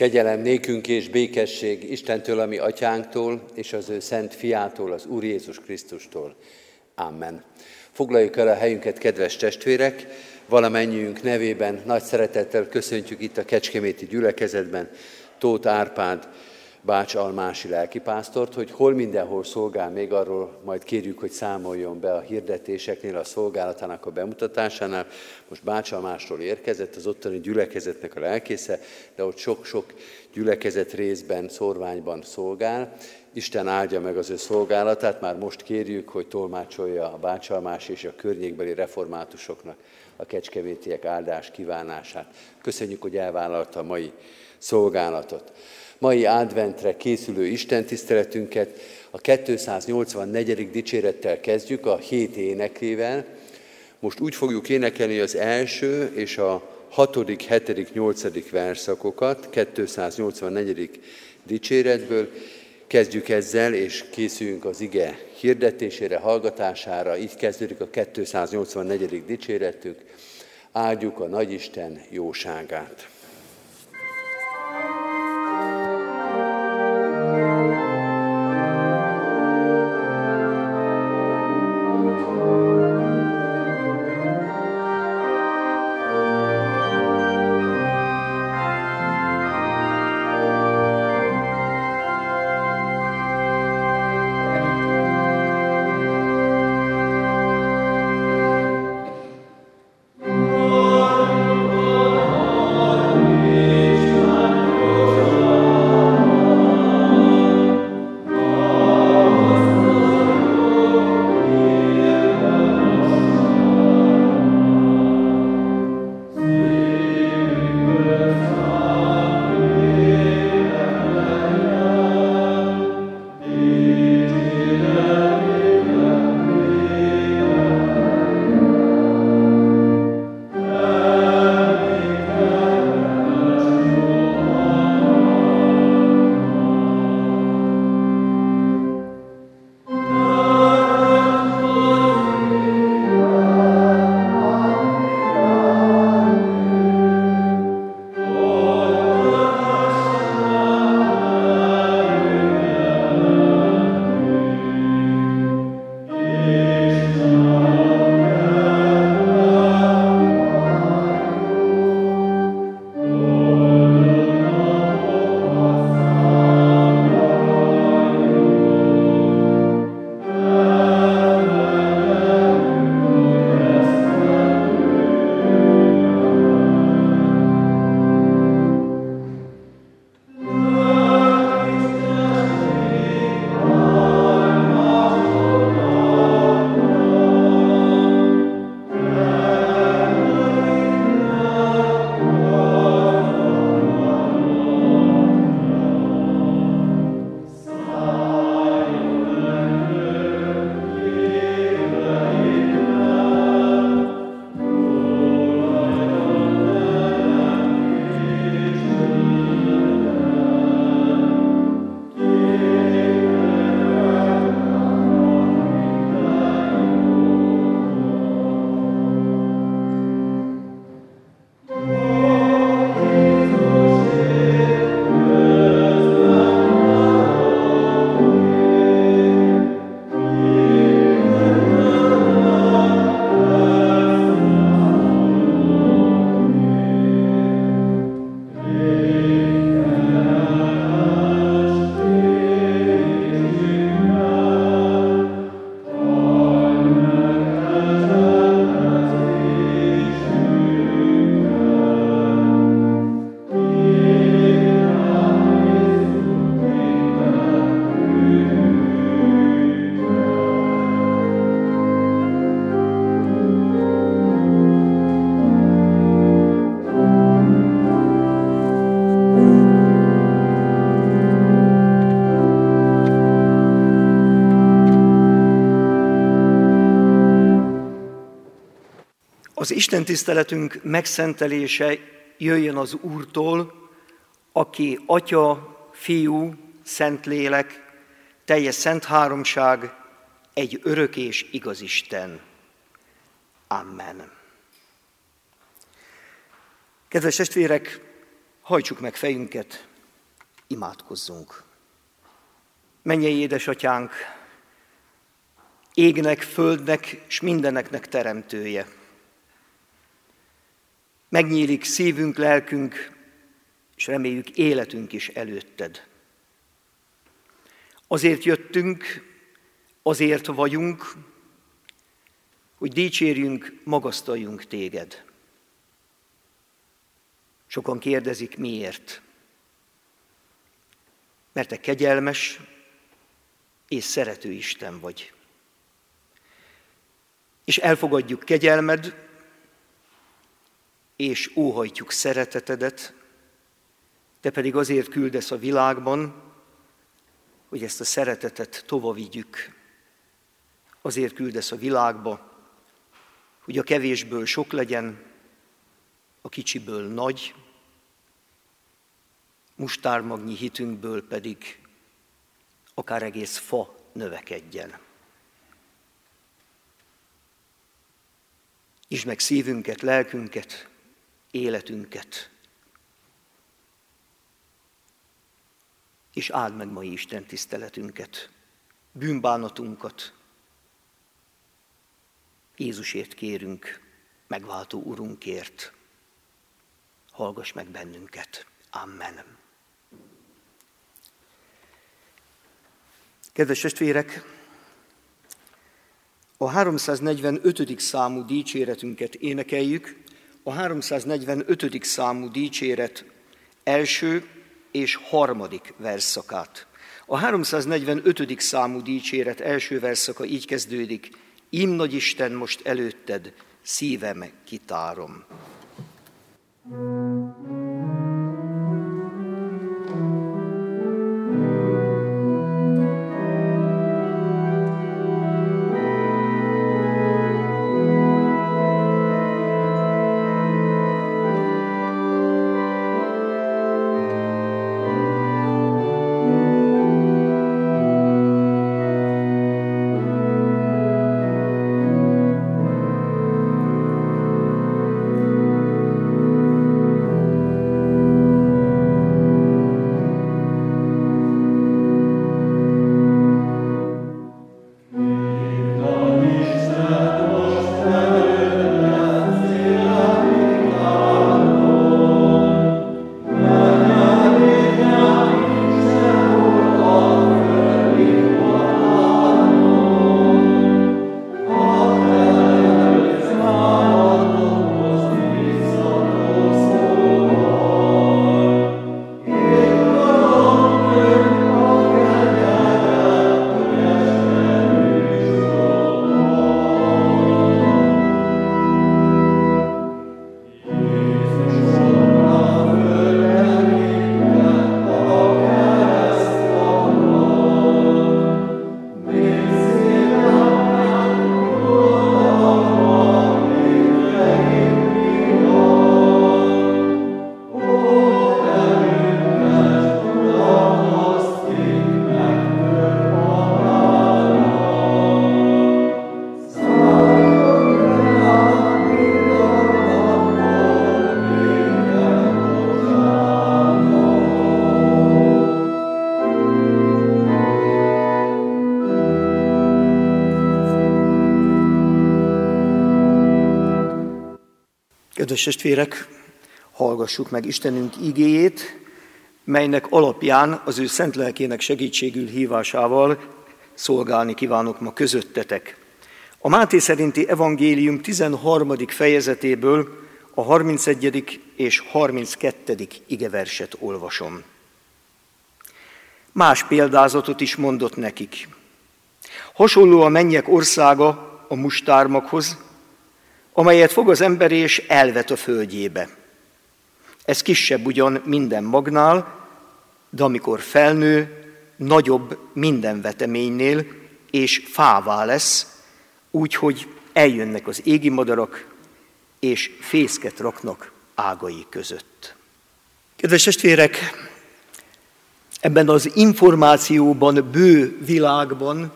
Kegyelem nékünk és békesség Istentől, ami atyánktól, és az ő szent fiától, az Úr Jézus Krisztustól. Amen. Foglaljuk el a helyünket, kedves testvérek! Valamennyiünk nevében nagy szeretettel köszöntjük itt a Kecskeméti gyülekezetben Tóth Árpád, Bács Almási lelkipásztort, hogy hol mindenhol szolgál, még arról majd kérjük, hogy számoljon be a hirdetéseknél, a szolgálatának a bemutatásánál. Most Bács Almásról érkezett, az ottani gyülekezetnek a lelkésze, de ott sok-sok gyülekezet részben, szorványban szolgál. Isten áldja meg az ő szolgálatát, már most kérjük, hogy tolmácsolja a Bácsalmás és a környékbeli reformátusoknak a kecskemétiek áldás kívánását. Köszönjük, hogy elvállalta a mai szolgálatot mai adventre készülő Isten tiszteletünket a 284. dicsérettel kezdjük, a hét énekével. Most úgy fogjuk énekelni az első és a hatodik, hetedik, nyolcadik verszakokat, 284. dicséretből. Kezdjük ezzel, és készüljünk az ige hirdetésére, hallgatására. Így kezdődik a 284. dicséretünk. Áldjuk a Nagyisten jóságát. Isten tiszteletünk megszentelése jöjjön az Úrtól, aki Atya, Fiú, Szentlélek, teljes szent háromság, egy örök és igaz Isten. Amen. Kedves testvérek, Hajtsuk meg fejünket, imádkozzunk. Menjél édesatyánk, égnek, földnek és mindeneknek teremtője. Megnyílik szívünk, lelkünk, és reméljük életünk is előtted. Azért jöttünk, azért vagyunk, hogy dicsérjünk, magasztaljunk téged. Sokan kérdezik, miért? Mert te kegyelmes és szerető Isten vagy. És elfogadjuk kegyelmed, és óhajtjuk szeretetedet, te pedig azért küldesz a világban, hogy ezt a szeretetet tova vigyük. Azért küldesz a világba, hogy a kevésből sok legyen, a kicsiből nagy, mustármagnyi hitünkből pedig akár egész fa növekedjen. És meg szívünket, lelkünket, életünket, és áld meg mai Isten tiszteletünket, bűnbánatunkat. Jézusért kérünk, megváltó Urunkért. Hallgass meg bennünket. Amen. Kedves testvérek, a 345. számú dicséretünket énekeljük. A 345. számú dicséret első és harmadik verszakát. A 345. számú dicséret első verszaka így kezdődik. Im nagy Isten most előtted, szívem kitárom. thank you Kedves testvérek, hallgassuk meg Istenünk igéjét, melynek alapján az ő szent lelkének segítségül hívásával szolgálni kívánok ma közöttetek. A Máté szerinti evangélium 13. fejezetéből a 31. és 32. igeverset olvasom. Más példázatot is mondott nekik. Hasonló a mennyek országa a mustármakhoz, amelyet fog az ember és elvet a földjébe. Ez kisebb ugyan minden magnál, de amikor felnő, nagyobb minden veteménynél, és fává lesz, úgyhogy eljönnek az égi madarak, és fészket raknak ágai között. Kedves testvérek, ebben az információban bő világban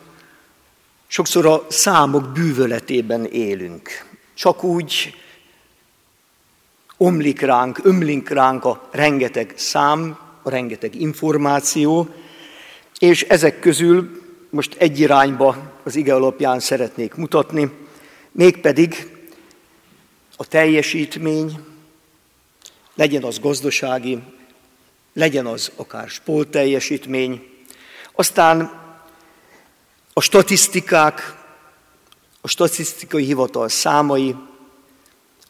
sokszor a számok bűvöletében élünk. Csak úgy omlik ránk, ömlik ránk a rengeteg szám, a rengeteg információ, és ezek közül most egy irányba az ige alapján szeretnék mutatni, mégpedig a teljesítmény, legyen az gazdasági, legyen az akár teljesítmény, aztán a statisztikák, a statisztikai hivatal számai,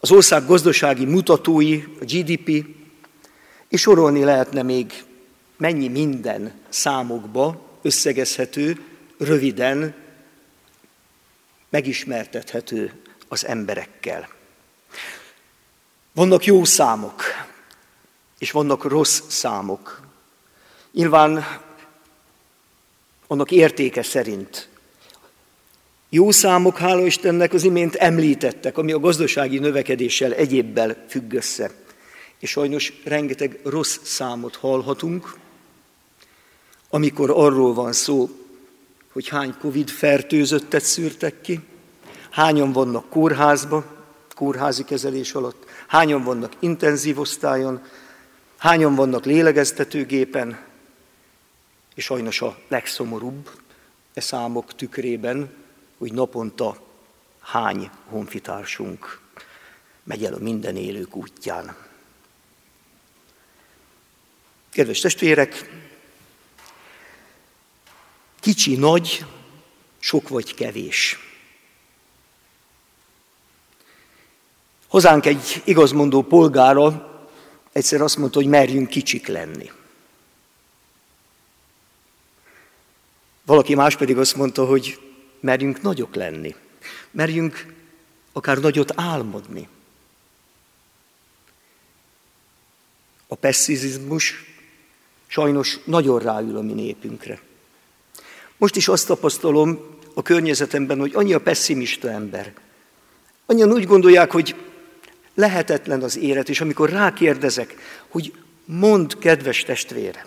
az ország gazdasági mutatói, a GDP, és sorolni lehetne még mennyi minden számokba összegezhető, röviden megismertethető az emberekkel. Vannak jó számok, és vannak rossz számok. Nyilván annak értéke szerint. Jó számok, hála Istennek, az imént említettek, ami a gazdasági növekedéssel egyébbel függ össze. És sajnos rengeteg rossz számot hallhatunk, amikor arról van szó, hogy hány Covid fertőzöttet szűrtek ki, hányan vannak kórházba, kórházi kezelés alatt, hányan vannak intenzív osztályon, hányan vannak lélegeztetőgépen, és sajnos a legszomorúbb e számok tükrében, hogy naponta hány honfitársunk megy el a minden élők útján. Kedves testvérek, kicsi, nagy, sok vagy kevés. Hozánk egy igazmondó polgára egyszer azt mondta, hogy merjünk kicsik lenni. Valaki más pedig azt mondta, hogy merjünk nagyok lenni. Merjünk akár nagyot álmodni. A pessimizmus sajnos nagyon ráül a mi népünkre. Most is azt tapasztalom a környezetemben, hogy annyi a pessimista ember. Annyian úgy gondolják, hogy lehetetlen az élet, és amikor rákérdezek, hogy mond, kedves testvérem,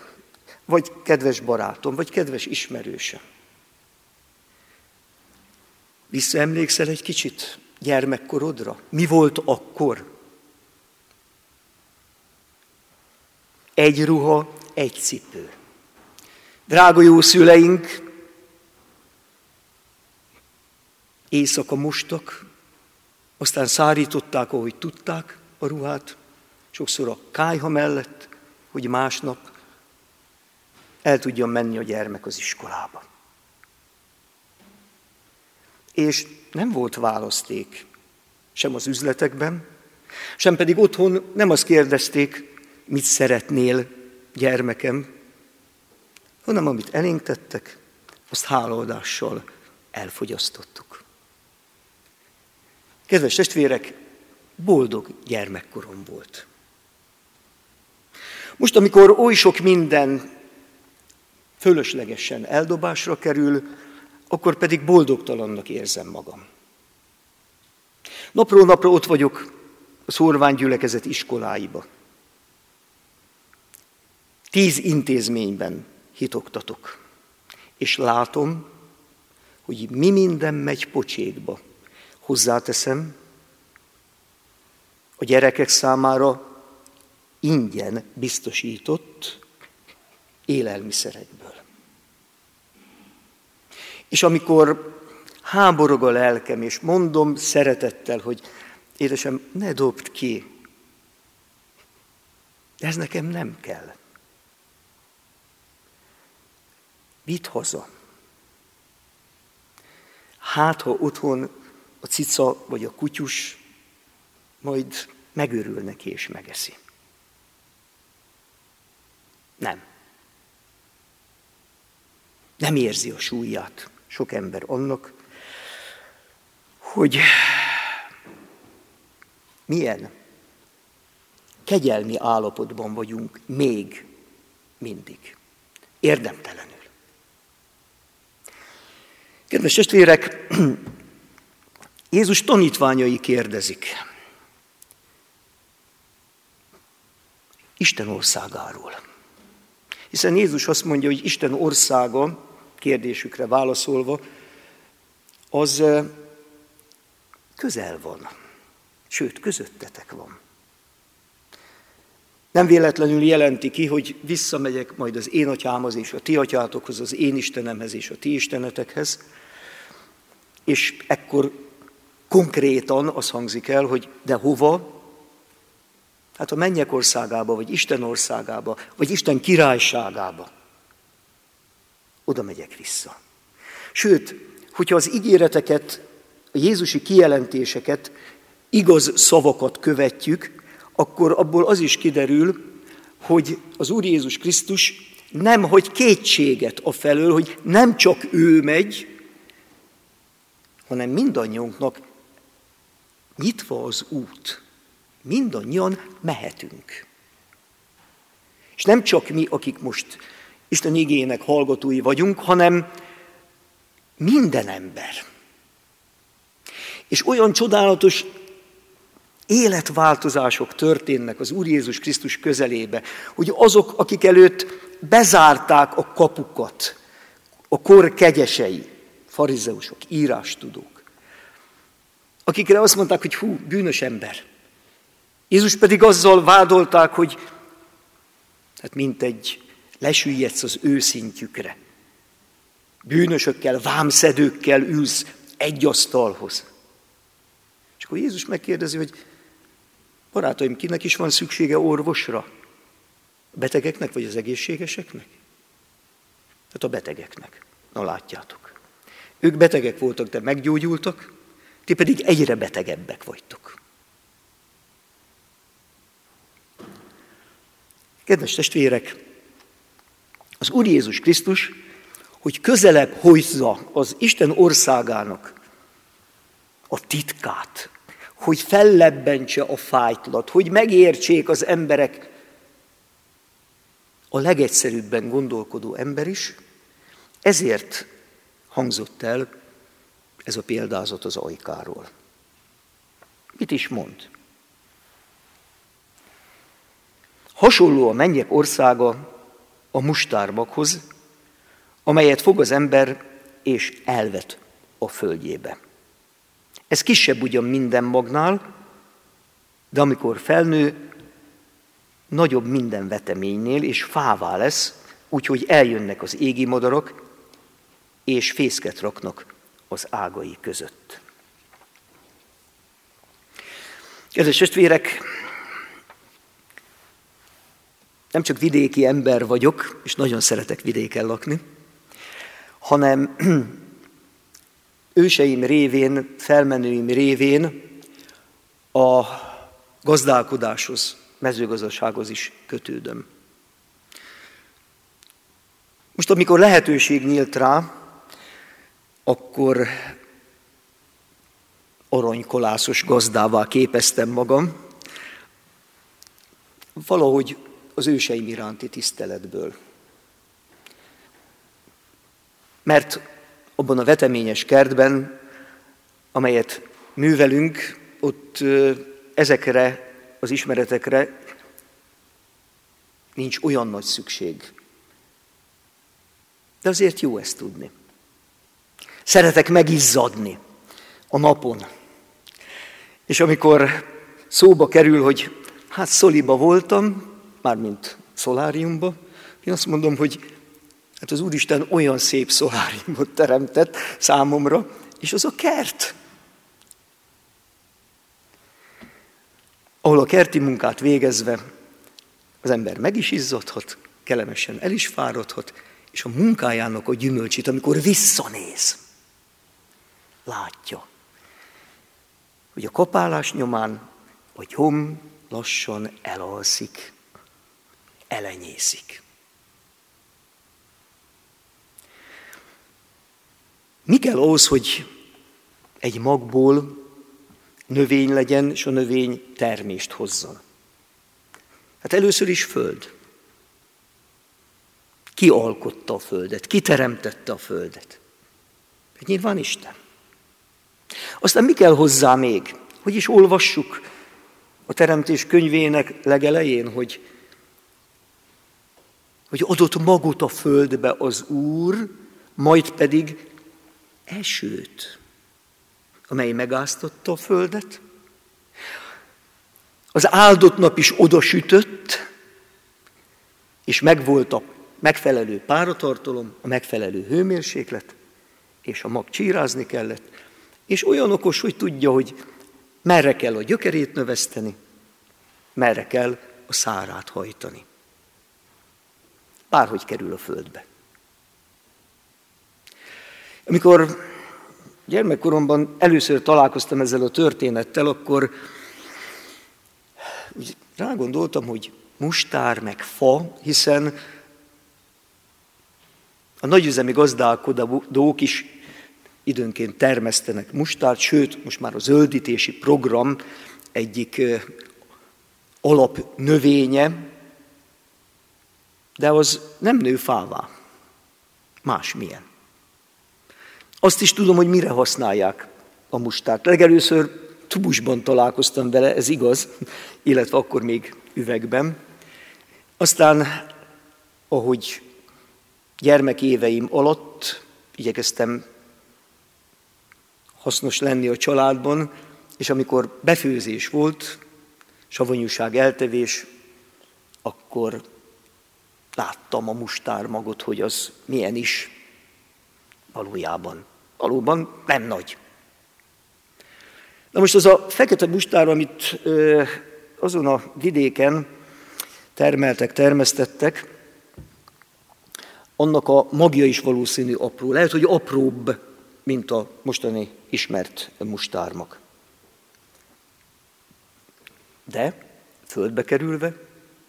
vagy kedves barátom, vagy kedves ismerősem. Visszaemlékszel egy kicsit gyermekkorodra? Mi volt akkor? Egy ruha, egy cipő. Drága jó szüleink, éjszaka mostak, aztán szárították, ahogy tudták a ruhát, sokszor a kájha mellett, hogy másnap el tudjon menni a gyermek az iskolába. És nem volt választék sem az üzletekben, sem pedig otthon nem azt kérdezték, mit szeretnél, gyermekem, hanem amit elénk tettek, azt hálaadással elfogyasztottuk. Kedves testvérek, boldog gyermekkorom volt. Most, amikor oly sok minden fölöslegesen eldobásra kerül, akkor pedig boldogtalannak érzem magam. Napról napra ott vagyok a szorványgyülekezet iskoláiba. Tíz intézményben hitoktatok, és látom, hogy mi minden megy pocsékba. Hozzáteszem, a gyerekek számára ingyen biztosított élelmiszerekből. És amikor háborog a lelkem, és mondom szeretettel, hogy édesem, ne dobd ki, ez nekem nem kell. Vidd haza. Hát, ha otthon a cica vagy a kutyus majd megőrül neki és megeszi. Nem. Nem érzi a súlyát sok ember annak, hogy milyen kegyelmi állapotban vagyunk még mindig. Érdemtelenül. Kedves testvérek, Jézus tanítványai kérdezik. Isten országáról. Hiszen Jézus azt mondja, hogy Isten országa kérdésükre válaszolva, az közel van. Sőt, közöttetek van. Nem véletlenül jelenti ki, hogy visszamegyek majd az én atyámhoz és a ti atyátokhoz, az én Istenemhez és a ti istenetekhez, és ekkor konkrétan az hangzik el, hogy de hova? Hát a mennyek országába, vagy Isten országába, vagy Isten királyságába. Oda megyek vissza. Sőt, hogyha az ígéreteket, a Jézusi kijelentéseket, igaz szavakat követjük, akkor abból az is kiderül, hogy az Úr Jézus Krisztus nem hogy kétséget a felől, hogy nem csak ő megy, hanem mindannyiunknak nyitva az út. Mindannyian mehetünk. És nem csak mi, akik most Isten igének hallgatói vagyunk, hanem minden ember. És olyan csodálatos életváltozások történnek az Úr Jézus Krisztus közelébe, hogy azok, akik előtt bezárták a kapukat, a kor kegyesei, farizeusok, írástudók, akikre azt mondták, hogy hú, bűnös ember. Jézus pedig azzal vádolták, hogy hát mint egy lesüllyedsz az őszintjükre. Bűnösökkel, vámszedőkkel ülsz egy asztalhoz. És akkor Jézus megkérdezi, hogy barátaim, kinek is van szüksége orvosra? A betegeknek vagy az egészségeseknek? Hát a betegeknek. Na látjátok. Ők betegek voltak, de meggyógyultak, ti pedig egyre betegebbek vagytok. Kedves testvérek, az Úr Jézus Krisztus, hogy közelebb hozza az Isten országának a titkát, hogy fellebbentse a fájtlat, hogy megértsék az emberek, a legegyszerűbben gondolkodó ember is, ezért hangzott el ez a példázat az ajkáról. Mit is mond? Hasonló a mennyek országa a mustármakhoz, amelyet fog az ember és elvet a földjébe. Ez kisebb ugyan minden magnál, de amikor felnő, nagyobb minden veteménynél, és fává lesz, úgyhogy eljönnek az égi madarak, és fészket raknak az ágai között. Kedves testvérek, nem csak vidéki ember vagyok, és nagyon szeretek vidéken lakni, hanem őseim révén, felmenőim révén a gazdálkodáshoz, mezőgazdasághoz is kötődöm. Most, amikor lehetőség nyílt rá, akkor aranykolászos gazdává képeztem magam, valahogy az őseim iránti tiszteletből. Mert abban a veteményes kertben, amelyet művelünk, ott ezekre az ismeretekre nincs olyan nagy szükség. De azért jó ezt tudni. Szeretek megizzadni a napon. És amikor szóba kerül, hogy hát szoliba voltam, mármint szoláriumba, én azt mondom, hogy hát az Úristen olyan szép szoláriumot teremtett számomra, és az a kert. Ahol a kerti munkát végezve az ember meg is izzadhat, kellemesen el is fáradhat, és a munkájának a gyümölcsét, amikor visszanéz, látja, hogy a kapálás nyomán a gyom lassan elalszik, elenyészik. Mi kell ahhoz, hogy egy magból növény legyen, és a növény termést hozzon? Hát először is föld. Ki alkotta a földet? Ki teremtette a földet? Hát nyilván Isten. Aztán mi kell hozzá még? Hogy is olvassuk a Teremtés könyvének legelején, hogy, hogy adott magot a földbe az Úr, majd pedig esőt, amely megáztatta a földet. Az áldott nap is odasütött, és megvolt a megfelelő páratartalom, a megfelelő hőmérséklet, és a mag csírázni kellett, és olyan okos, hogy tudja, hogy merre kell a gyökerét növeszteni, merre kell a szárát hajtani. Bárhogy kerül a földbe. Amikor gyermekkoromban először találkoztam ezzel a történettel, akkor rágondoltam, hogy mustár meg fa, hiszen a nagyüzemi gazdálkodók is időnként termesztenek mustárt, sőt, most már a zöldítési program egyik alapnövénye, de az nem nő fává. Másmilyen. Azt is tudom, hogy mire használják a mustárt. Legelőször tubusban találkoztam vele, ez igaz, illetve akkor még üvegben. Aztán, ahogy gyermekéveim alatt igyekeztem hasznos lenni a családban, és amikor befőzés volt, savanyúság eltevés, akkor láttam a mustármagot, hogy az milyen is valójában. Valóban nem nagy. Na most az a fekete mustár, amit azon a vidéken termeltek, termesztettek, annak a magja is valószínű apró. Lehet, hogy apróbb, mint a mostani ismert mustármak. De földbe kerülve,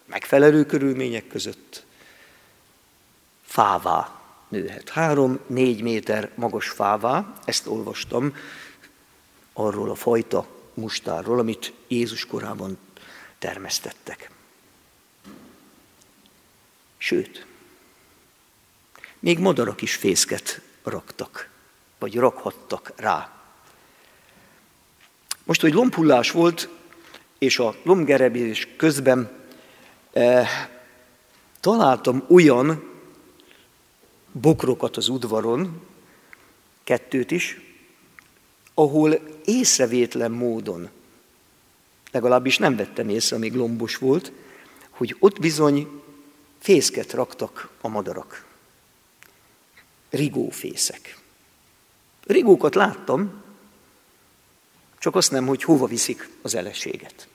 megfelelő körülmények között fává nőhet. Három-négy méter magas fává, ezt olvastam arról a fajta mustárról, amit Jézus korában termesztettek. Sőt, még madarak is fészket raktak, vagy rakhattak rá. Most, hogy lombhullás volt, és a lombgerebés közben eh, találtam olyan bokrokat az udvaron, kettőt is, ahol észrevétlen módon, legalábbis nem vettem észre, amíg lombos volt, hogy ott bizony fészket raktak a madarak. Rigófészek. Rigókat láttam, csak azt nem, hogy hova viszik az eleséget.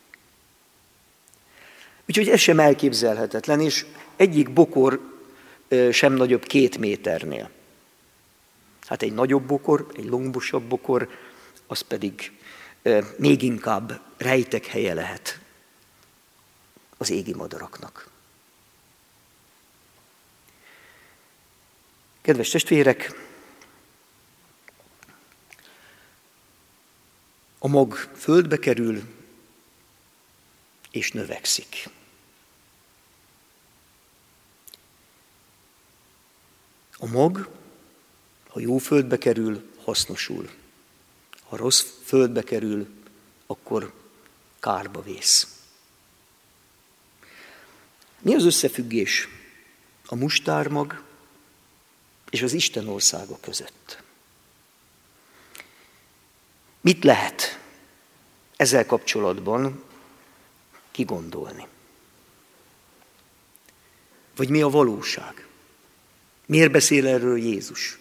Úgyhogy ez sem elképzelhetetlen, és egyik bokor sem nagyobb két méternél. Hát egy nagyobb bokor, egy lombosabb bokor, az pedig még inkább rejtek helye lehet az égi madaraknak. Kedves testvérek, a mag földbe kerül és növekszik. A mag, ha jó földbe kerül, hasznosul. Ha rossz földbe kerül, akkor kárba vész. Mi az összefüggés a mustármag és az Isten országa között? Mit lehet ezzel kapcsolatban kigondolni? Vagy mi a valóság? Miért beszél erről Jézus?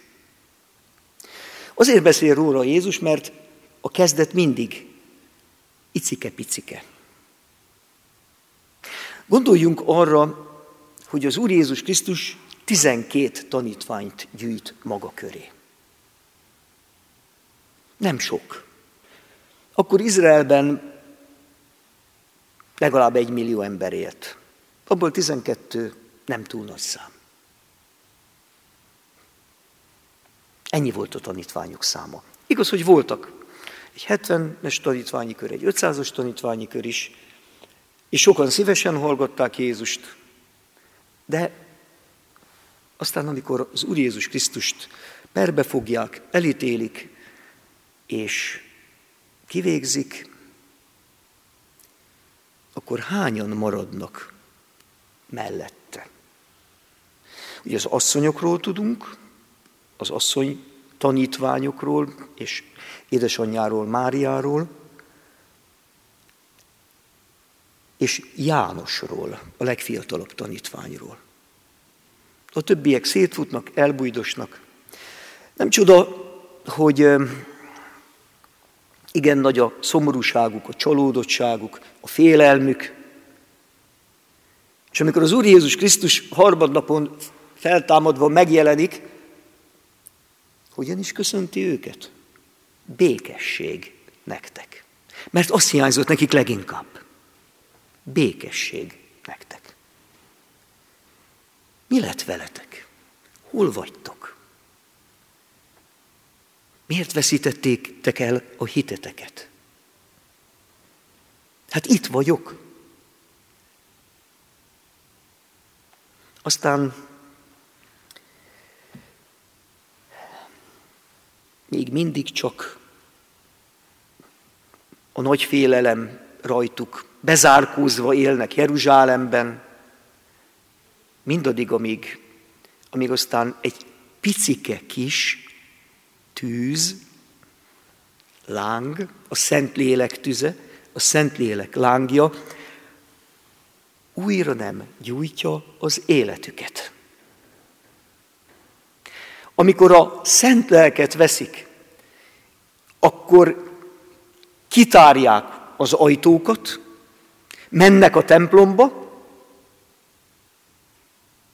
Azért beszél róla Jézus, mert a kezdet mindig icike-picike. Gondoljunk arra, hogy az Úr Jézus Krisztus 12 tanítványt gyűjt maga köré. Nem sok. Akkor Izraelben legalább egy millió ember élt. Abból 12 nem túl nagy szám. Ennyi volt a tanítványok száma. Igaz, hogy voltak egy 70-es tanítványi kör, egy 500-as tanítványi kör is, és sokan szívesen hallgatták Jézust, de aztán, amikor az Úr Jézus Krisztust perbe fogják, elítélik, és kivégzik, akkor hányan maradnak mellette? Ugye az asszonyokról tudunk, az asszony tanítványokról és édesanyjáról, Máriáról, és Jánosról, a legfiatalabb tanítványról. A többiek szétfutnak, elbújdosnak. Nem csoda, hogy igen nagy a szomorúságuk, a csalódottságuk, a félelmük. És amikor az Úr Jézus Krisztus harmadnapon feltámadva megjelenik, hogyan is köszönti őket? Békesség nektek. Mert azt hiányzott nekik leginkább. Békesség nektek. Mi lett veletek? Hol vagytok? Miért veszítették el a hiteteket? Hát itt vagyok. Aztán még mindig csak a nagy félelem rajtuk bezárkózva élnek Jeruzsálemben, mindaddig, amíg, amíg aztán egy picike kis tűz, láng, a Szentlélek tüze, a Szentlélek lángja újra nem gyújtja az életüket. Amikor a szent lelket veszik, akkor kitárják az ajtókat, mennek a templomba,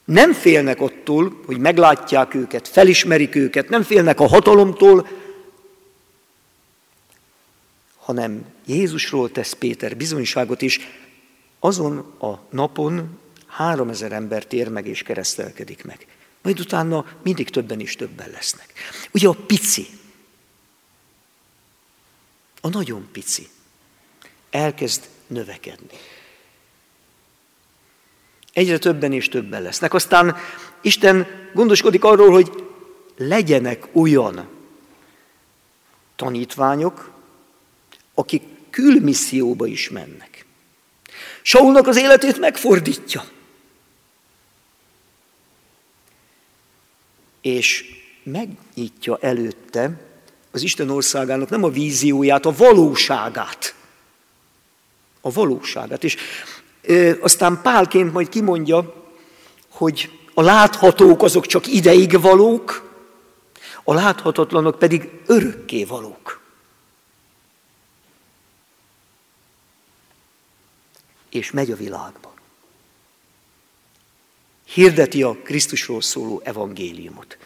nem félnek attól, hogy meglátják őket, felismerik őket, nem félnek a hatalomtól, hanem Jézusról tesz Péter bizonyságot, és azon a napon három ezer ember tér meg és keresztelkedik meg. Majd utána mindig többen is többen lesznek. Ugye a pici, a nagyon pici elkezd növekedni. Egyre többen és többen lesznek. Aztán Isten gondoskodik arról, hogy legyenek olyan tanítványok, akik külmisszióba is mennek. Saulnak az életét megfordítja. És megnyitja előtte az Isten országának nem a vízióját, a valóságát. A valóságát. És ö, aztán Pálként majd kimondja, hogy a láthatók azok csak ideig valók, a láthatatlanok pedig örökké valók. És megy a világba. Hirdeti a Krisztusról szóló evangéliumot.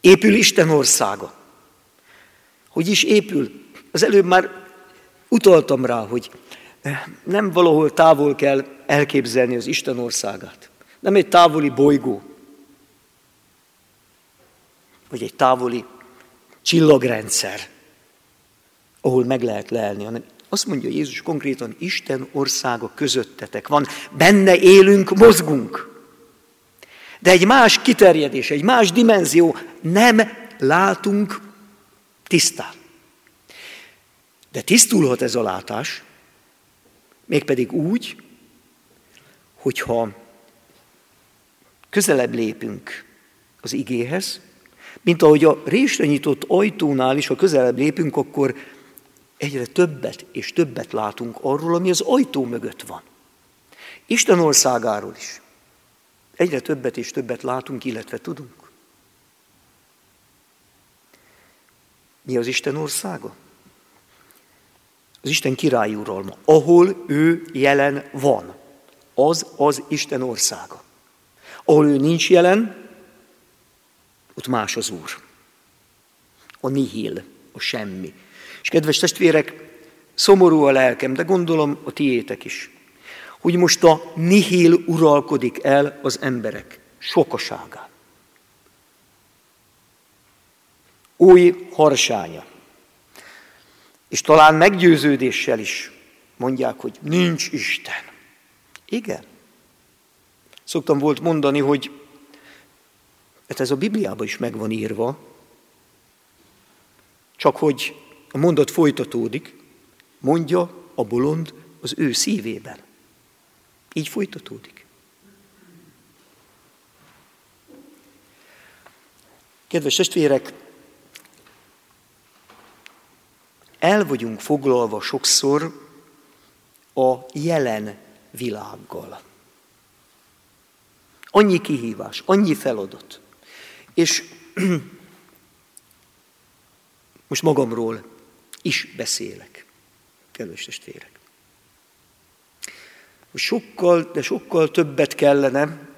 Épül Isten országa. Hogy is épül? Az előbb már utaltam rá, hogy nem valahol távol kell elképzelni az Isten országát. Nem egy távoli bolygó, vagy egy távoli csillagrendszer, ahol meg lehet lelni, hanem azt mondja Jézus konkrétan, Isten országa közöttetek van, benne élünk, mozgunk. De egy más kiterjedés, egy más dimenzió, nem látunk tisztán. De tisztulhat ez a látás, mégpedig úgy, hogyha közelebb lépünk az igéhez, mint ahogy a résre nyitott ajtónál is, ha közelebb lépünk, akkor egyre többet és többet látunk arról, ami az ajtó mögött van. Isten országáról is. Egyre többet és többet látunk, illetve tudunk. Mi az Isten országa? Az Isten királyi uralma, ahol ő jelen van. Az az Isten országa. Ahol ő nincs jelen, ott más az Úr. A nihil, a semmi. És kedves testvérek, szomorú a lelkem, de gondolom a tiétek is, hogy most a nihil uralkodik el az emberek sokaságán. új harsánya. És talán meggyőződéssel is mondják, hogy nincs Isten. Igen. Szoktam volt mondani, hogy hát ez a Bibliában is meg van írva, csak hogy a mondat folytatódik, mondja a bolond az ő szívében. Így folytatódik. Kedves testvérek, el vagyunk foglalva sokszor a jelen világgal. Annyi kihívás, annyi feladat. És most magamról is beszélek, kedves testvérek. Sokkal, de sokkal többet kellene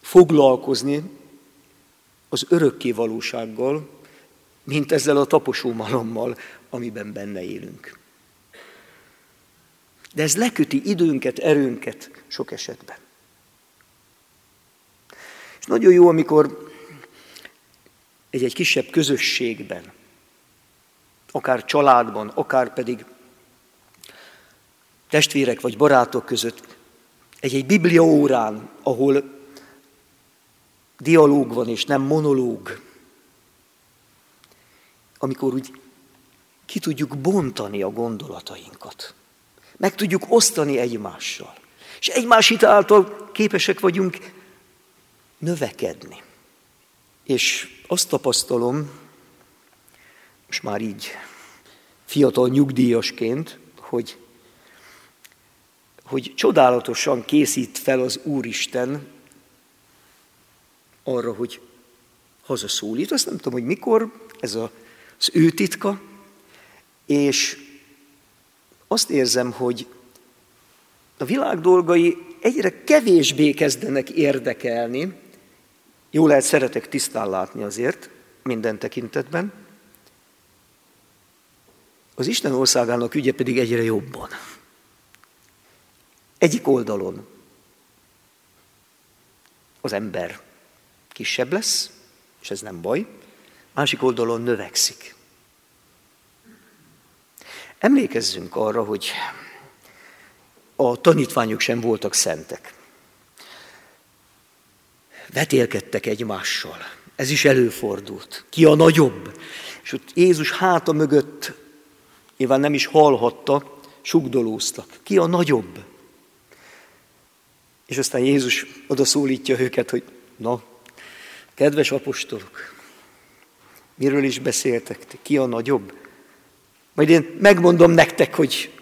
foglalkozni az örökké valósággal, mint ezzel a taposó malommal, amiben benne élünk. De ez leköti időnket, erőnket sok esetben. És nagyon jó, amikor egy-egy kisebb közösségben, akár családban, akár pedig testvérek vagy barátok között, egy-egy biblia órán, ahol dialóg van és nem monológ, amikor úgy ki tudjuk bontani a gondolatainkat. Meg tudjuk osztani egymással. És egymás által képesek vagyunk növekedni. És azt tapasztalom, most már így fiatal nyugdíjasként, hogy, hogy csodálatosan készít fel az Úristen arra, hogy hazaszólít. Azt nem tudom, hogy mikor, ez a, az ő titka, és azt érzem, hogy a világ dolgai egyre kevésbé kezdenek érdekelni, jó lehet, szeretek tisztán látni azért, minden tekintetben, az Isten országának ügye pedig egyre jobban. Egyik oldalon az ember kisebb lesz, és ez nem baj, másik oldalon növekszik. Emlékezzünk arra, hogy a tanítványok sem voltak szentek. Vetélkedtek egymással. Ez is előfordult. Ki a nagyobb? És ott Jézus háta mögött, nyilván nem is hallhatta, sugdolóztak. Ki a nagyobb? És aztán Jézus oda szólítja őket, hogy na, kedves apostolok, miről is beszéltek? Ki a nagyobb? Majd én megmondom nektek, hogy,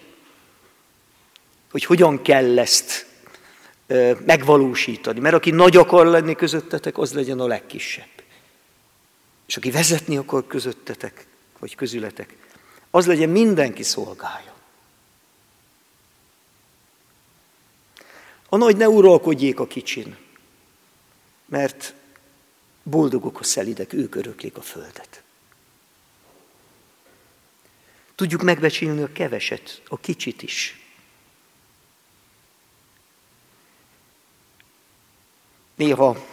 hogy hogyan kell ezt megvalósítani. Mert aki nagy akar lenni közöttetek, az legyen a legkisebb. És aki vezetni akar közöttetek, vagy közületek, az legyen mindenki szolgája. A nagy ne uralkodjék a kicsin, mert boldogok a szelidek, ők öröklik a földet. Tudjuk megbecsülni a keveset, a kicsit is. Néha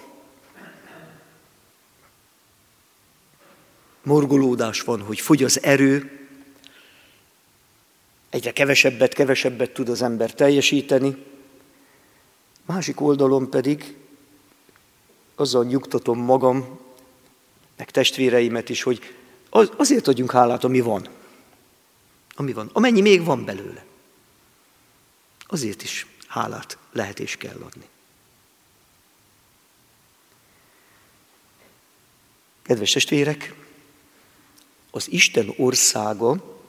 morgolódás van, hogy fogy az erő, egyre kevesebbet, kevesebbet tud az ember teljesíteni, másik oldalon pedig azzal nyugtatom magam, meg testvéreimet is, hogy az, azért adjunk hálát, ami van ami van, amennyi még van belőle. Azért is hálát lehet és kell adni. Kedves testvérek, az Isten országa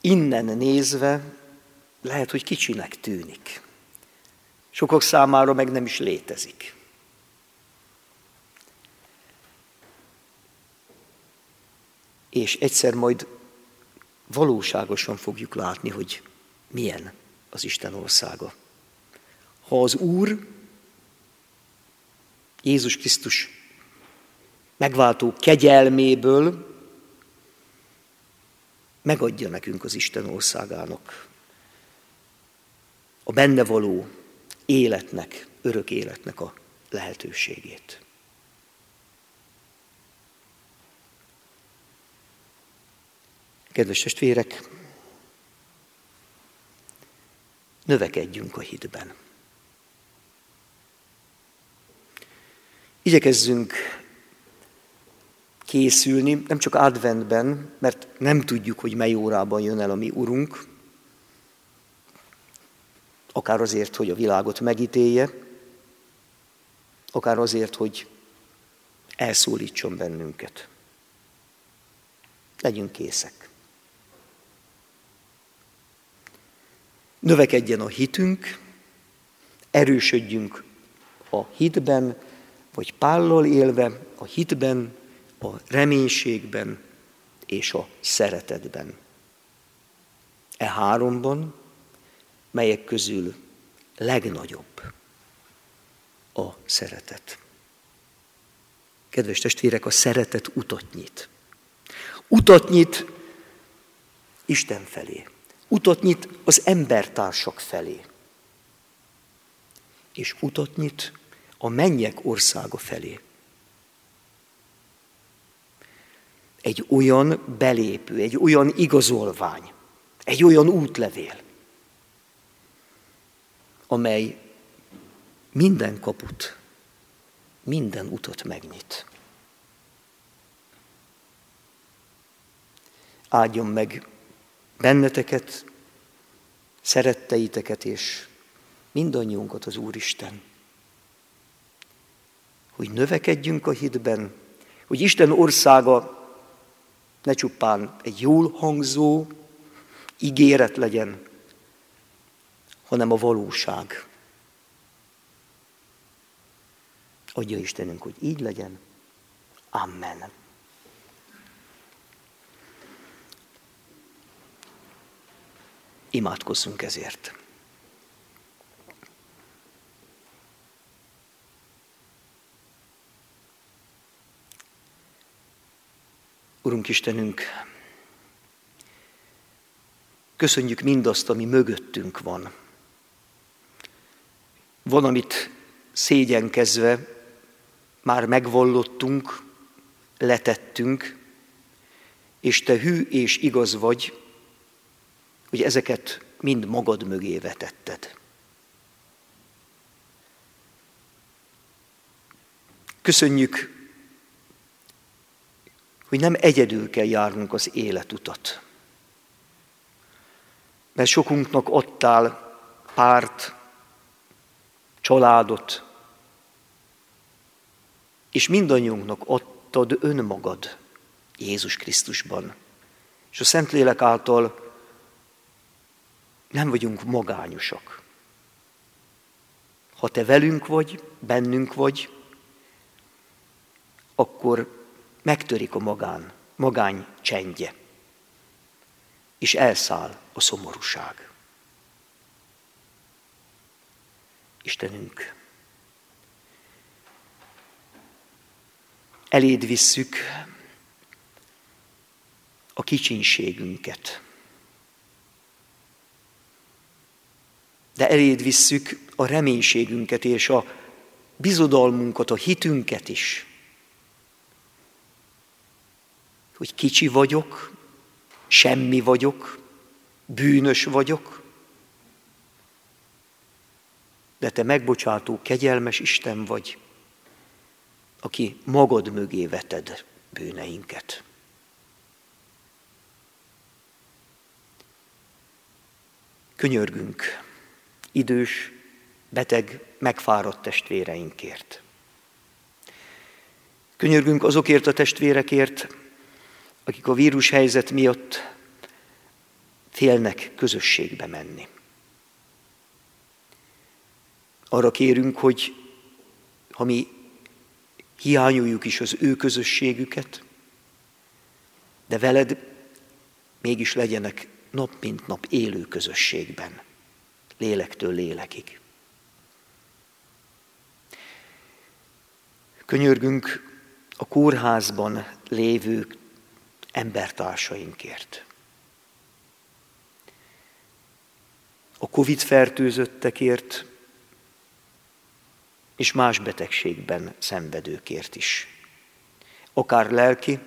innen nézve lehet, hogy kicsinek tűnik. Sokak számára meg nem is létezik. és egyszer majd valóságosan fogjuk látni, hogy milyen az Isten országa. Ha az Úr, Jézus Krisztus megváltó kegyelméből megadja nekünk az Isten országának a benne való életnek, örök életnek a lehetőségét. Kedves testvérek, növekedjünk a hitben. Igyekezzünk készülni, nem csak adventben, mert nem tudjuk, hogy mely órában jön el a mi Urunk, akár azért, hogy a világot megítélje, akár azért, hogy elszólítson bennünket. Legyünk készek. Növekedjen a hitünk, Erősödjünk a hitben, vagy pállal élve, a hitben, a reménységben és a szeretetben. E háromban, melyek közül legnagyobb a szeretet. Kedves testvérek, a szeretet utat nyit. Utat nyit Isten felé. Utat nyit az embertársak felé. És utat nyit a mennyek országa felé. Egy olyan belépő, egy olyan igazolvány, egy olyan útlevél, amely minden kaput, minden utat megnyit. Áldjon meg benneteket, szeretteiteket és mindannyiunkat az Úristen. Hogy növekedjünk a hitben, hogy Isten országa ne csupán egy jól hangzó ígéret legyen, hanem a valóság. Adja Istenünk, hogy így legyen. Amen. Imádkozzunk ezért. Urunk Istenünk, köszönjük mindazt, ami mögöttünk van. Van, amit szégyenkezve már megvallottunk, letettünk, és Te hű és igaz vagy, hogy ezeket mind magad mögé vetetted. Köszönjük, hogy nem egyedül kell járnunk az életutat. Mert sokunknak adtál párt, családot, és mindannyiunknak adtad önmagad Jézus Krisztusban. És a Szentlélek által nem vagyunk magányosak. Ha te velünk vagy, bennünk vagy, akkor megtörik a magán, magány csendje, és elszáll a szomorúság. Istenünk, eléd visszük a kicsinségünket. De eléd visszük a reménységünket és a bizodalmunkat, a hitünket is. Hogy kicsi vagyok, semmi vagyok, bűnös vagyok, de te megbocsátó, kegyelmes Isten vagy, aki magad mögé veted bűneinket. Könyörgünk idős, beteg, megfáradt testvéreinkért. Könyörgünk azokért a testvérekért, akik a vírus helyzet miatt félnek közösségbe menni. Arra kérünk, hogy ha mi hiányoljuk is az ő közösségüket, de veled mégis legyenek nap mint nap élő közösségben, lélektől lélekig. Könyörgünk a kórházban lévő embertársainkért. A Covid fertőzöttekért, és más betegségben szenvedőkért is. Akár lelki,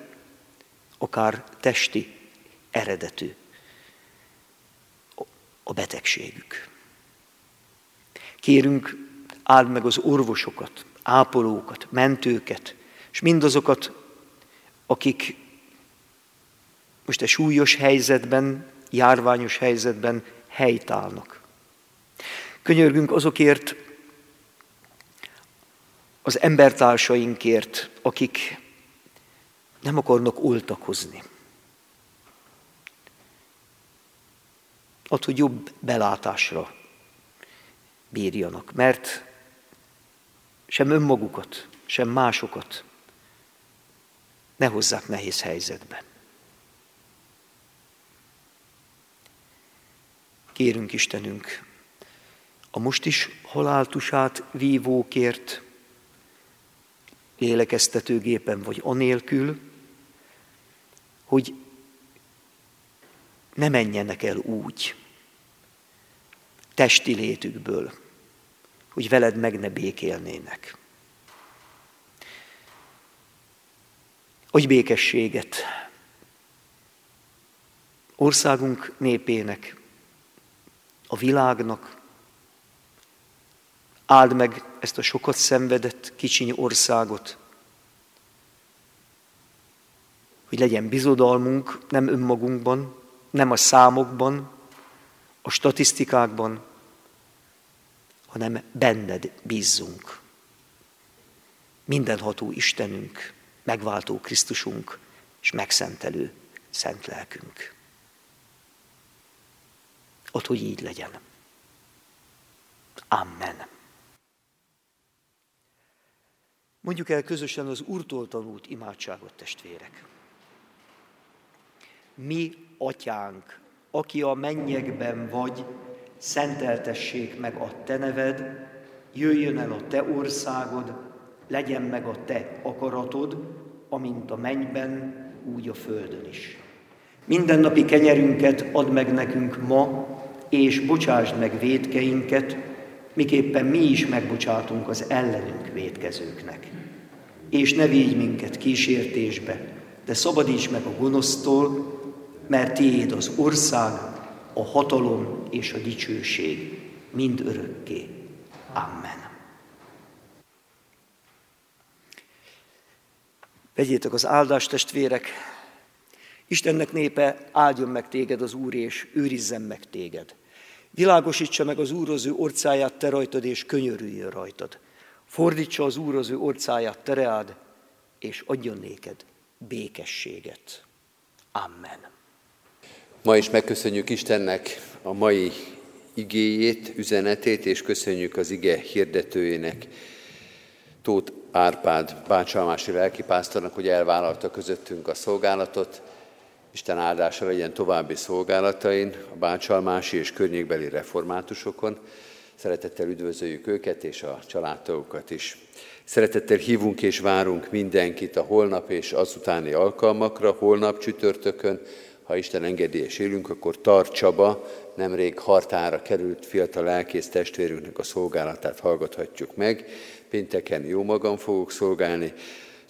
akár testi eredetű a betegségük. Kérünk, áld meg az orvosokat, ápolókat, mentőket, és mindazokat, akik most a súlyos helyzetben, járványos helyzetben helytállnak. Könyörgünk azokért, az embertársainkért, akik nem akarnak oltakozni. Ad, hogy jobb belátásra bírjanak, mert sem önmagukat, sem másokat ne hozzák nehéz helyzetbe. Kérünk Istenünk, a most is haláltusát vívókért, lélekeztetőgépen vagy anélkül, hogy ne menjenek el úgy, testi létükből, hogy veled meg ne békélnének. Hogy békességet országunk népének, a világnak, áld meg ezt a sokat szenvedett kicsiny országot, hogy legyen bizodalmunk nem önmagunkban, nem a számokban, a statisztikákban, hanem benned bízzunk. Mindenható Istenünk, megváltó Krisztusunk és megszentelő szent lelkünk. Ott, hogy így legyen. Amen. Mondjuk el közösen az Úrtól tanult imádságot, testvérek. Mi, atyánk, aki a mennyekben vagy, szenteltessék meg a te neved, jöjjön el a te országod, legyen meg a te akaratod, amint a mennyben, úgy a földön is. Mindennapi kenyerünket add meg nekünk ma, és bocsásd meg védkeinket, miképpen mi is megbocsátunk az ellenünk védkezőknek. És ne védj minket kísértésbe, de szabadíts meg a gonosztól, mert tiéd az ország, a hatalom és a dicsőség mind örökké. Amen. Vegyétek az áldást, testvérek! Istennek népe, áldjon meg téged az Úr, és őrizzen meg téged. Világosítsa meg az Úr az ő orcáját te rajtad, és könyörüljön rajtad. Fordítsa az Úr az ő orcáját te reád, és adjon néked békességet. Amen. Ma is megköszönjük Istennek a mai igéjét, üzenetét, és köszönjük az ige hirdetőjének, Tóth Árpád bácsalmási lelkipásztornak, hogy elvállalta közöttünk a szolgálatot. Isten áldása legyen további szolgálatain, a bácsalmási és környékbeli reformátusokon. Szeretettel üdvözöljük őket és a családtagokat is. Szeretettel hívunk és várunk mindenkit a holnap és azutáni alkalmakra, holnap csütörtökön, ha Isten engedi és élünk, akkor Tartsaba, nemrég hartára került fiatal lelkész testvérünknek a szolgálatát hallgathatjuk meg. Pénteken jó magam fogok szolgálni,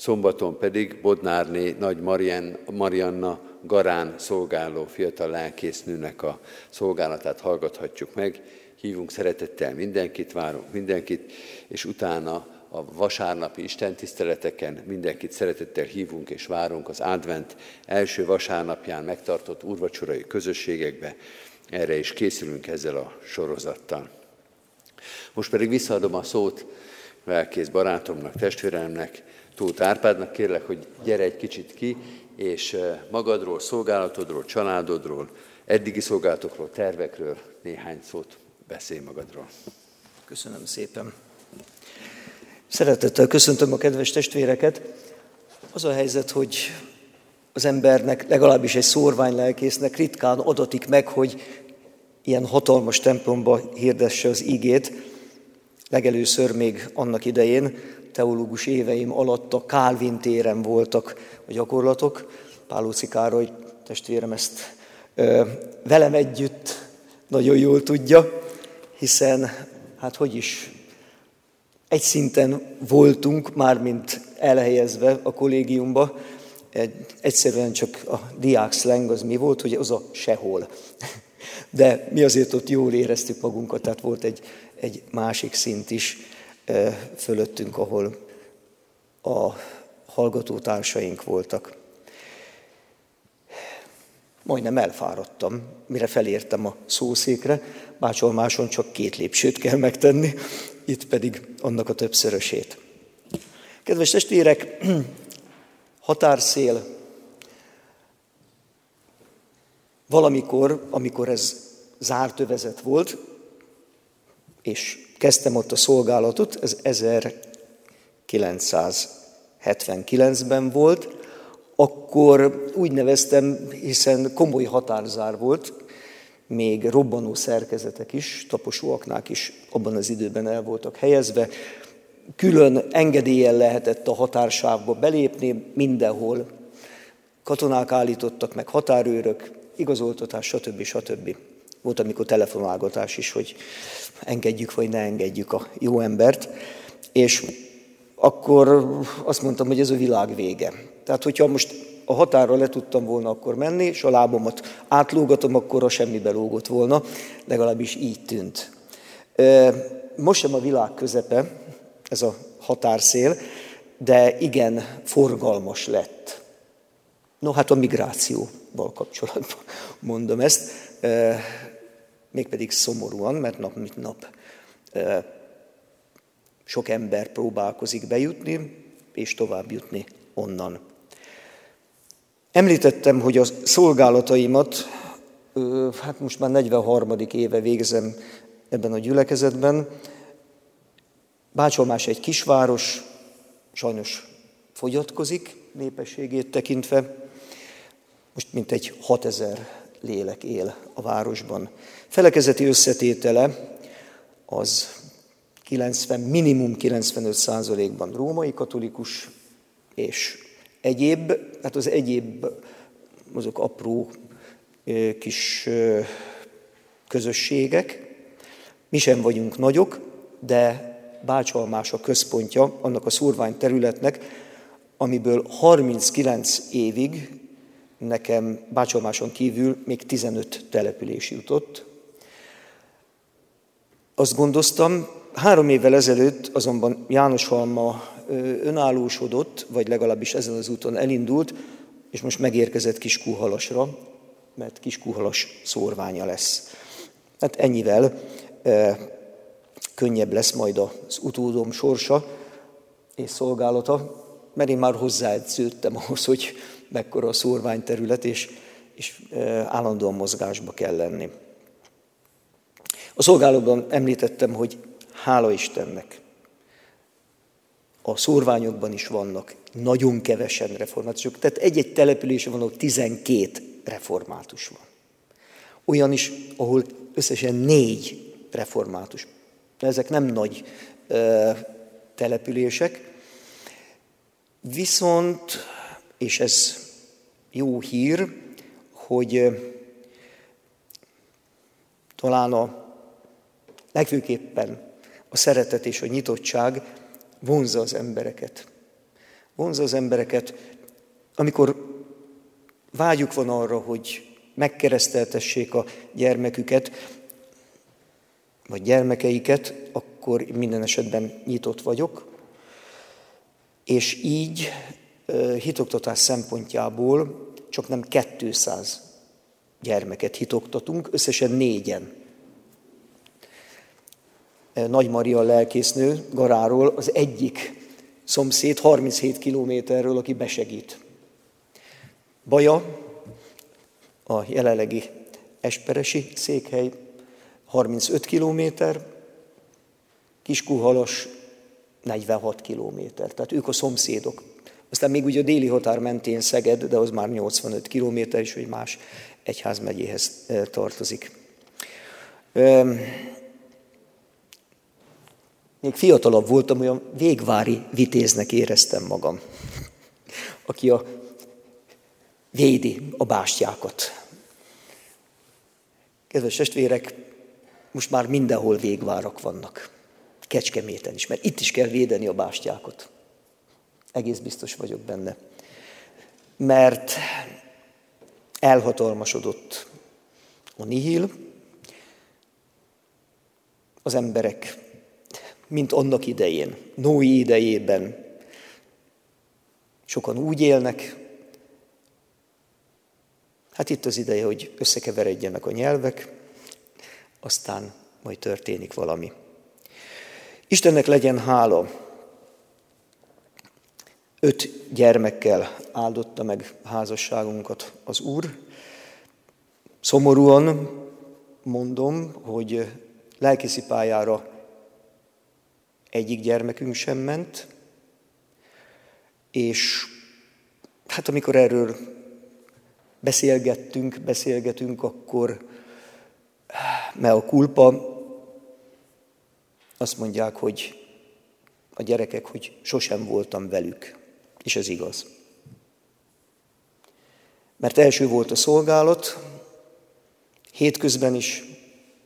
szombaton pedig Bodnárné Nagy Marian, Marianna Garán szolgáló fiatal lelkésznőnek a szolgálatát hallgathatjuk meg. Hívunk szeretettel mindenkit, várunk mindenkit, és utána a vasárnapi istentiszteleteken mindenkit szeretettel hívunk és várunk az advent első vasárnapján megtartott úrvacsorai közösségekbe. Erre is készülünk ezzel a sorozattal. Most pedig visszaadom a szót lelkész barátomnak, testvéremnek, Tóth Árpádnak, kérlek, hogy gyere egy kicsit ki, és eh, magadról, szolgálatodról, családodról, eddigi szolgálatokról, tervekről néhány szót beszélj magadról. Köszönöm szépen. Szeretettel köszöntöm a kedves testvéreket. Az a helyzet, hogy az embernek, legalábbis egy szórvány lelkésznek ritkán adatik meg, hogy ilyen hatalmas templomba hirdesse az ígét. Legelőször még annak idején, teológus éveim alatt a Kálvin téren voltak a gyakorlatok. Pálóci Károly testvérem ezt ö, velem együtt nagyon jól tudja, hiszen hát hogy is egy szinten voltunk, mármint elhelyezve a kollégiumba, egy, egyszerűen csak a diák slang az mi volt, hogy az a sehol. De mi azért ott jól éreztük magunkat, tehát volt egy, egy másik szint is fölöttünk, ahol a hallgatótársaink voltak. Majdnem elfáradtam, mire felértem a szószékre, máson csak két lépcsőt kell megtenni, itt pedig annak a többszörösét. Kedves testvérek, határszél valamikor, amikor ez zárt övezet volt, és kezdtem ott a szolgálatot, ez 1979-ben volt, akkor úgy neveztem, hiszen komoly határzár volt, még robbanó szerkezetek is, taposóaknák is abban az időben el voltak helyezve. Külön engedéllyel lehetett a határsávba belépni, mindenhol katonák állítottak meg, határőrök, igazoltatás, stb. stb. Volt, amikor telefonálgatás is, hogy engedjük vagy ne engedjük a jó embert. És akkor azt mondtam, hogy ez a világ vége. Tehát, hogyha most a határa le tudtam volna akkor menni, és a lábomat átlógatom, akkor a semmibe lógott volna, legalábbis így tűnt. Most sem a világ közepe, ez a határszél, de igen, forgalmas lett. No, hát a migrációval kapcsolatban mondom ezt, mégpedig szomorúan, mert nap mint nap sok ember próbálkozik bejutni, és tovább jutni onnan. Említettem, hogy a szolgálataimat, hát most már 43. éve végzem ebben a gyülekezetben. Bácsolmás egy kisváros, sajnos fogyatkozik népességét tekintve. Most mintegy 6000 lélek él a városban. Felekezeti összetétele az 90, minimum 95 százalékban római katolikus, és egyéb, hát az egyéb, azok apró kis közösségek. Mi sem vagyunk nagyok, de Bácsalmás a központja annak a szurvány területnek, amiből 39 évig nekem Bácsalmáson kívül még 15 település jutott. Azt gondoztam, három évvel ezelőtt azonban János Halma önállósodott, vagy legalábbis ezen az úton elindult, és most megérkezett Kiskuhalasra, mert Kiskuhalas szórványa lesz. Hát ennyivel e, könnyebb lesz majd az utódom sorsa és szolgálata, mert én már hozzáedződtem ahhoz, hogy mekkora a szórványterület, és, és e, állandóan mozgásba kell lenni. A szolgálatban említettem, hogy hála Istennek, a szórványokban is vannak nagyon kevesen reformátusok. Tehát egy-egy településen van, ahol 12 református van. Olyan is, ahol összesen négy református. De ezek nem nagy ö, települések. Viszont, és ez jó hír, hogy ö, talán a legfőképpen a szeretet és a nyitottság vonzza az embereket. Vonzza az embereket, amikor vágyuk van arra, hogy megkereszteltessék a gyermeküket, vagy gyermekeiket, akkor minden esetben nyitott vagyok. És így hitoktatás szempontjából csak nem 200 gyermeket hitoktatunk, összesen négyen. Nagy Maria lelkésznő Garáról az egyik szomszéd 37 kilométerről, aki besegít. Baja, a jelenlegi Esperesi székhely 35 kilométer, Kiskuhalas 46 kilométer. Tehát ők a szomszédok. Aztán még ugye a déli határ mentén Szeged, de az már 85 kilométer, és hogy más egyházmegyéhez eh, tartozik. Még fiatalabb voltam, olyan végvári vitéznek éreztem magam, aki a védi a bástyákat. Kedves testvérek, most már mindenhol végvárak vannak. Kecskeméten is, mert itt is kell védeni a bástyákat. Egész biztos vagyok benne. Mert elhatalmasodott a nihil, az emberek mint annak idején, Noé idejében. Sokan úgy élnek, hát itt az ideje, hogy összekeveredjenek a nyelvek, aztán majd történik valami. Istennek legyen hála. Öt gyermekkel áldotta meg házasságunkat az Úr. Szomorúan mondom, hogy lelkiszi pályára egyik gyermekünk sem ment, és hát amikor erről beszélgettünk, beszélgetünk, akkor mert a kulpa azt mondják, hogy a gyerekek, hogy sosem voltam velük, és ez igaz. Mert első volt a szolgálat, hétközben is,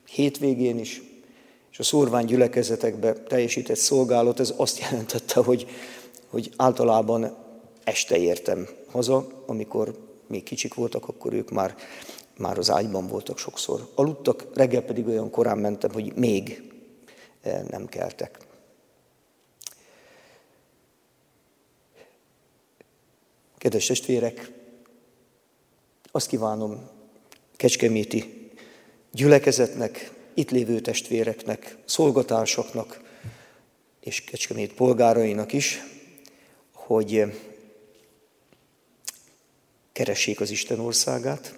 hétvégén is, és a szorvány gyülekezetekbe teljesített szolgálat, ez azt jelentette, hogy, hogy általában este értem haza, amikor még kicsik voltak, akkor ők már, már az ágyban voltak sokszor. Aludtak, reggel pedig olyan korán mentem, hogy még eh, nem keltek. Kedves testvérek, azt kívánom kecskeméti gyülekezetnek, itt lévő testvéreknek, szolgatásoknak és kecskemét polgárainak is, hogy keressék az Isten országát,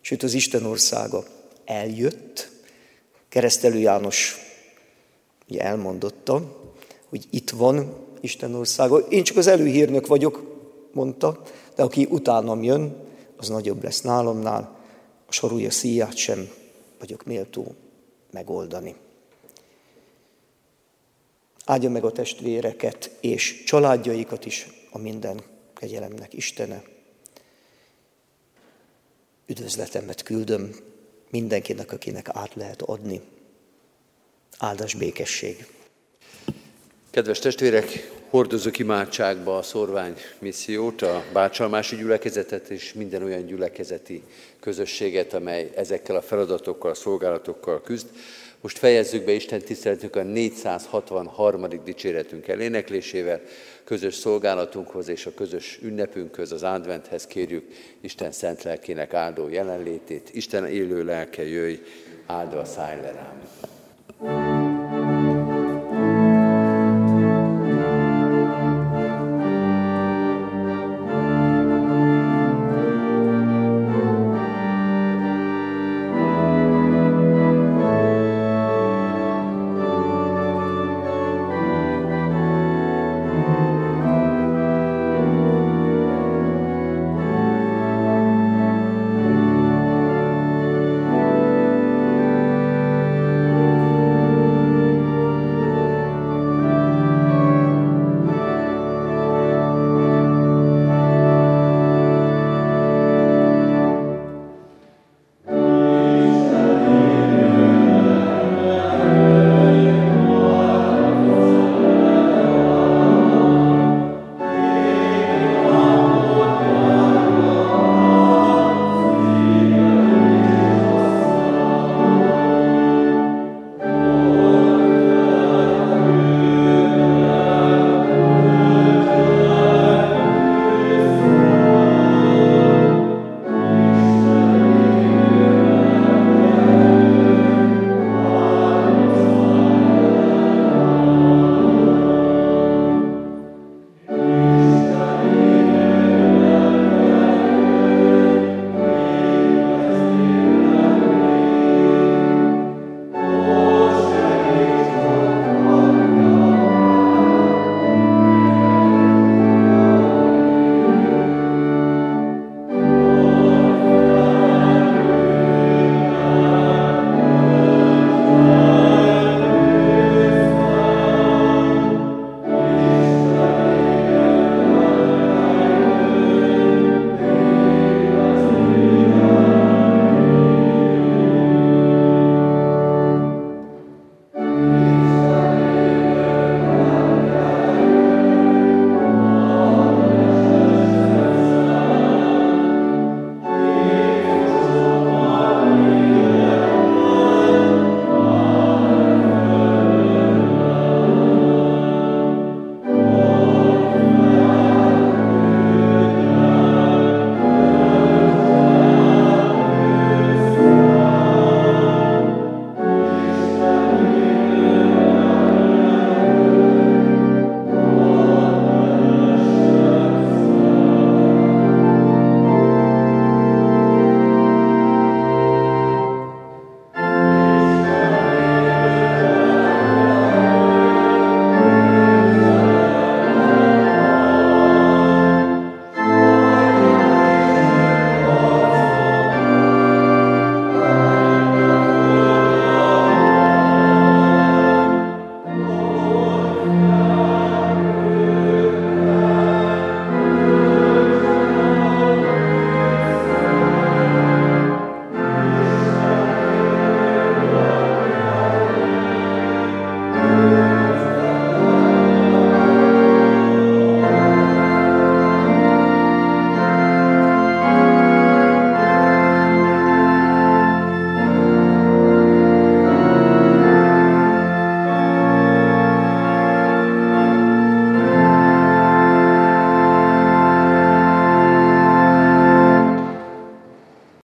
sőt az Isten országa eljött, keresztelő János ugye elmondotta, hogy itt van Isten országa. Én csak az előhírnök vagyok, mondta, de aki utánam jön, az nagyobb lesz nálamnál, a sorúja szíját sem vagyok méltó megoldani. Áldja meg a testvéreket és családjaikat is a minden kegyelemnek Istene. Üdvözletemet küldöm mindenkinek, akinek át lehet adni. Áldás békesség! Kedves testvérek, hordozok imádságba a szorvány missziót, a bácsalmási gyülekezetet és minden olyan gyülekezeti közösséget, amely ezekkel a feladatokkal, a szolgálatokkal küzd. Most fejezzük be Isten tiszteletünk a 463. dicséretünk eléneklésével, közös szolgálatunkhoz és a közös ünnepünkhöz, az adventhez kérjük Isten szent lelkének áldó jelenlétét. Isten élő lelke jöjj, áldva szállj le rám.